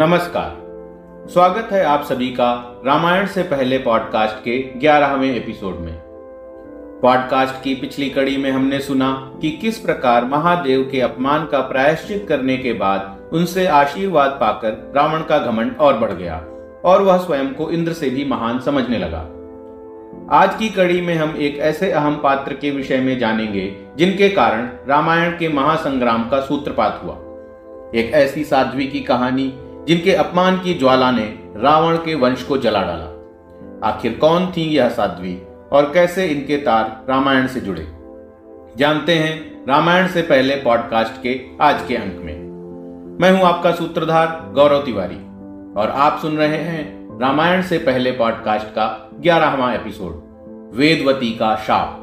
नमस्कार। स्वागत है आप सभी का रामायण से पहले पॉडकास्ट के ग्यारहवें एपिसोड में। पॉडकास्ट की पिछली कड़ी में हमने सुना कि किस प्रकार महादेव के अपमान का प्रायश्चित करने के बाद उनसे आशीर्वाद पाकर रावण का घमंड और बढ़ गया और वह स्वयं को इंद्र से भी महान समझने लगा। आज की कड़ी में हम एक ऐसे अहम पात्र के विषय में जानेंगे जिनके कारण रामायण के महासंग्राम का सूत्रपात हुआ। एक ऐसी साध्वी की कहानी जिनके अपमान की ज्वाला ने रावण के वंश को जला डाला। आखिर कौन थी यह साध्वी और कैसे इनके तार रामायण से जुड़े? जानते हैं, रामायण से पहले पॉडकास्ट के आज के अंक में। मैं हूँ आपका सूत्रधार गौरव तिवारी और आप सुन रहे हैं रामायण से पहले पॉडकास्ट का ग्यारहवा एपिसोड वेदवती का शाप।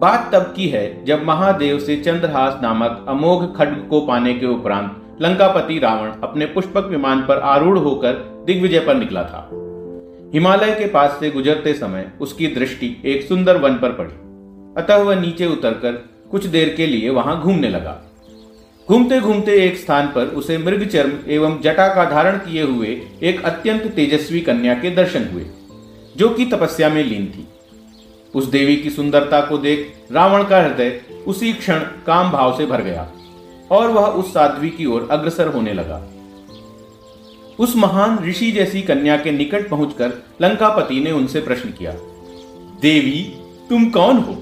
बात तब की है जब महादेव से चंद्रहास नामक अमोघ खड्ग को पाने के उपरांत लंकापति रावण अपने पुष्पक विमान पर आरूढ़ होकर दिग्विजय पर निकला था। हिमालय के पास से गुजरते समय उसकी दृष्टि एक सुंदर वन पर पड़ी। अतः वह नीचे उतरकर कुछ देर के लिए वहाँ घूमने लगा। घूमते घूमते एक स्थान पर उसे मृग चर्म एवं जटा का धारण किए हुए एक अत्यंत तेजस्वी कन्या के दर्शन हुए, जो कि तपस्या में लीन थी। उस देवी की सुंदरता को देख रावण का हृदय उसी क्षण काम भाव से भर गया। और वह उस साध्वी की ओर अग्रसर होने लगा। उस महान ऋषि जैसी कन्या के निकट पहुंचकर लंकापति ने उनसे प्रश्न किया, देवी, तुम कौन हो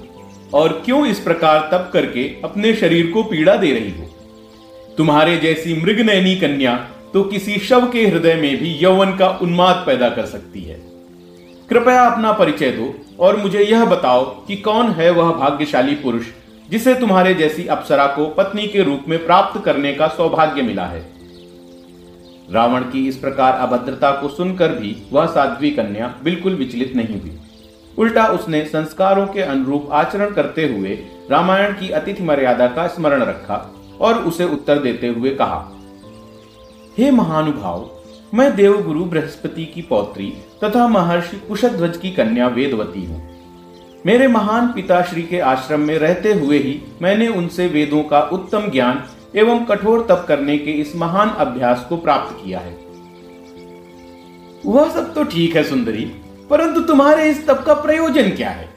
और क्यों इस प्रकार तप करके अपने शरीर को पीड़ा दे रही हो? तुम्हारे जैसी मृगनैनी कन्या तो किसी शव के हृदय में भी यौवन का उन्माद पैदा कर सकती है। कृपया अपना परिचय दो और मुझे यह बताओ कि कौन है वह भाग्यशाली पुरुष जिसे तुम्हारे जैसी अप्सरा को पत्नी के रूप में प्राप्त करने का सौभाग्य मिला है। रावण की इस प्रकार अभद्रता को सुनकर भी वह साध्वी कन्या बिल्कुल विचलित नहीं हुई। उल्टा उसने संस्कारों के अनुरूप आचरण करते हुए रामायण की अतिथि मर्यादा का स्मरण रखा और उसे उत्तर देते हुए कहा, हे महानुभाव, मैं देवगुरु बृहस्पति की पौत्री तथा महर्षि कुशध्वज की कन्या वेदवती हूँ। मेरे महान पिताश्री के आश्रम में रहते हुए ही मैंने उनसे वेदों का उत्तम ज्ञान एवं कठोर तप करने के इस महान अभ्यास को प्राप्त किया है। वह सब तो ठीक है, सुंदरी, परंतु तुम्हारे इस तप का प्रयोजन क्या है?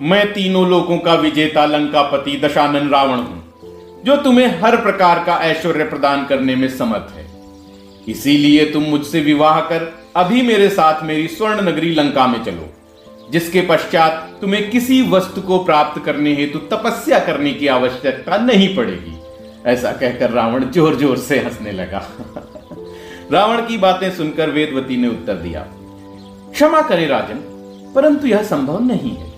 मैं तीनों लोगों का विजेता लंकापति दशानन रावण हूँ, जो तुम्हें हर प्रकार का ऐश्वर्य प्रदान करने में समर्थ है। इसीलिए तुम मुझसे विवाह कर, अभी मेरे साथ मेरी स्वर्ण नगरी लंका में चलो। जिसके पश्चात तुम्हें किसी वस्तु को प्राप्त करने हेतु तपस्या करने की आवश्यकता नहीं पड़ेगी। ऐसा कहकर रावण ज़ोर ज़ोर से हंसने लगा। रावण की बातें सुनकर वेदवती ने उत्तर दिया, क्षमा करे राजन, परंतु यह संभव नहीं है।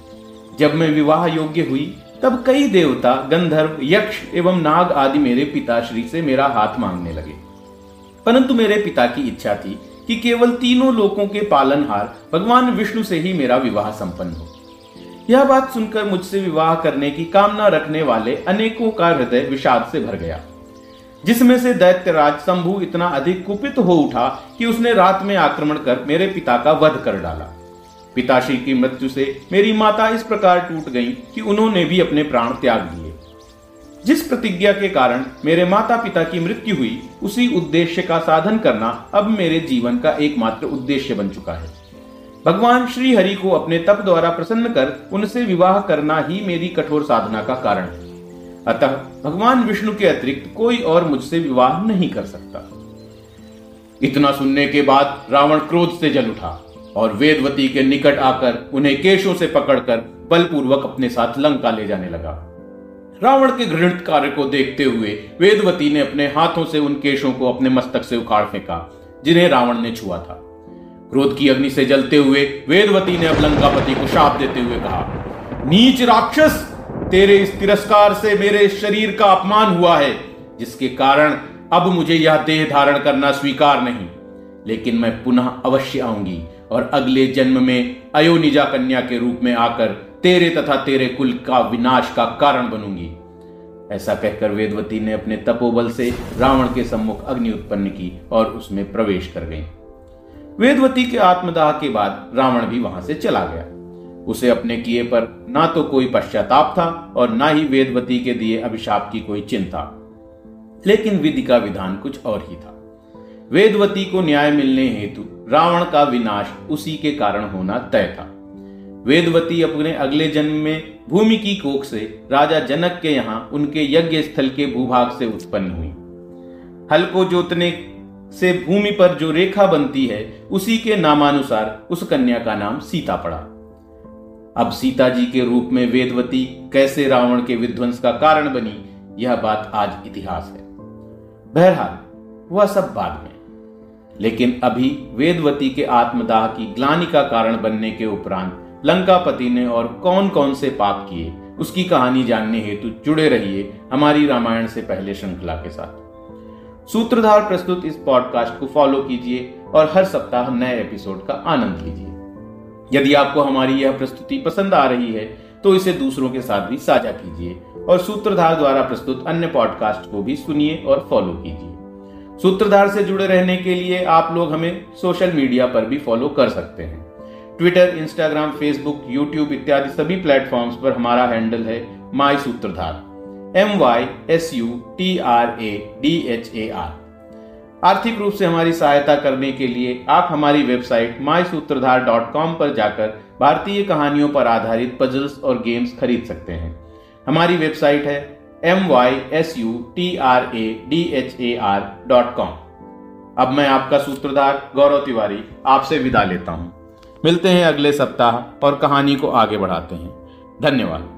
जब मैं विवाह योग्य हुई, तब कई देवता, गंधर्व, यक्ष एवं नाग आदि मेरे पिताश्री से मेरा हाथ मांगने लगे। परंतु मेरे पिता की इच्छा थी कि केवल तीनों लोकों के पालनहार भगवान विष्णु से ही मेरा विवाह संपन्न हो। यह बात सुनकर मुझसे विवाह करने की कामना रखने वाले अनेकों का हृदय विषाद से भर गया। जिसमें से दैत्यराज शंभु इतना अधिक कुपित हो उठा कि उसने रात में आक्रमण कर मेरे पिता का वध कर डाला। पिताश्री की मृत्यु से मेरी माता इस प्रकार टूट गई कि उन्होंने भी अपने प्राण त्याग दिए। जिस प्रतिज्ञा के कारण मेरे माता पिता की मृत्यु हुई, उसी उद्देश्य का साधन करना अब मेरे जीवन का एकमात्र उद्देश्य बन चुका है। भगवान श्री हरि को अपने तप द्वारा प्रसन्न कर, उनसे विवाह करना ही मेरी कठोर साधना का कारण है। अतः भगवान विष्णु के अतिरिक्त कोई और मुझसे विवाह नहीं कर सकता। इतना सुनने के बाद रावण क्रोध से जल उठा और वेदवती के निकट आकर उन्हें केशों से पकड़कर बलपूर्वक अपने साथ लंका ले जाने लगा। रावण के घृणित कार्य को देखते हुए वेदवती ने अपने हाथों से उन केशों को अपने मस्तक से उखाड़ फेंका, जिन्हें रावण ने छुआ था। क्रोध की अग्नि से जलते हुए वेदवती ने अब लंकापति को शाप देते हुए कहा, नीच राक्षस, तेरे इस तिरस्कार से मेरे शरीर का अपमान हुआ है, जिसके कारण अब मुझे यह देह धारण करना स्वीकार नहीं। लेकिन मैं पुनः अवश्य आऊँगी और अगले जन्म में अयोनिजा कन्या के रूप में आकर तेरे तथा तेरे कुल का विनाश का कारण बनूँगी। ऐसा कहकर वेदवती ने अपने तपोबल से रावण के सम्मुख अग्नि उत्पन्न की और उसमें प्रवेश कर गई। वेदवती के आत्मदाह के बाद रावण भी वहाँ से चला गया। उसे अपने किए पर ना तो कोई पश्चाताप था और ना ही वेदवती के दिए अभिशाप की कोई चिंता। लेकिन विधि का विधान कुछ और ही था। वेदवती को न्याय मिलने हेतु रावण का विनाश उसी के कारण होना तय था। वेदवती अपने अगले जन्म में भूमि की कोख से राजा जनक के यहाँ उनके यज्ञ स्थल के भूभाग से उत्पन्न हुई। हल को जोतने से भूमि पर जो रेखा बनती है, उसी के नामानुसार उस कन्या का नाम सीता पड़ा। अब सीता जी के रूप में वेदवती कैसे रावण के विध्वंस का कारण बनी, यह बात आज इतिहास है। बहरहाल वह सब बाद में। लेकिन अभी वेदवती के आत्मदाह की ग्लानि का कारण बनने के उपरांत लंकापति ने और कौन कौन से पाप किए? उसकी कहानी जानने हेतु जुड़े रहिए हमारी रामायण से पहले श्रृंखला के साथ। सूत्रधार प्रस्तुत इस पॉडकास्ट को फॉलो कीजिए और हर सप्ताह नए एपिसोड का आनंद लीजिए। यदि आपको हमारी यह प्रस्तुति पसंद आ रही है तो इसे दूसरों के साथ भी साझा कीजिए और सूत्रधार द्वारा प्रस्तुत अन्य पॉडकास्ट को भी सुनिए और फॉलो कीजिए। सूत्रधार से जुड़े रहने के लिए आप लोग हमें सोशल मीडिया पर भी फॉलो कर सकते हैं। ट्विटर इंस्टाग्राम फेसबुक यूट्यूब इत्यादि सभी प्लेटफॉर्म्स पर हमारा हैंडल है my Sutradhar M Y S U T R A D H A R आर्थिक रूप से हमारी सहायता करने के लिए आप हमारी वेबसाइट माई सूत्रधार डॉट कॉम पर जाकर भारतीय कहानियों पर आधारित पजल्स और गेम्स खरीद सकते हैं। हमारी वेबसाइट है M Y S U T R A D H A R dot com अब मैं आपका सूत्रधार गौरव तिवारी आपसे विदा लेता हूँ। मिलते हैं अगले सप्ताह और कहानी को आगे बढ़ाते हैं। धन्यवाद।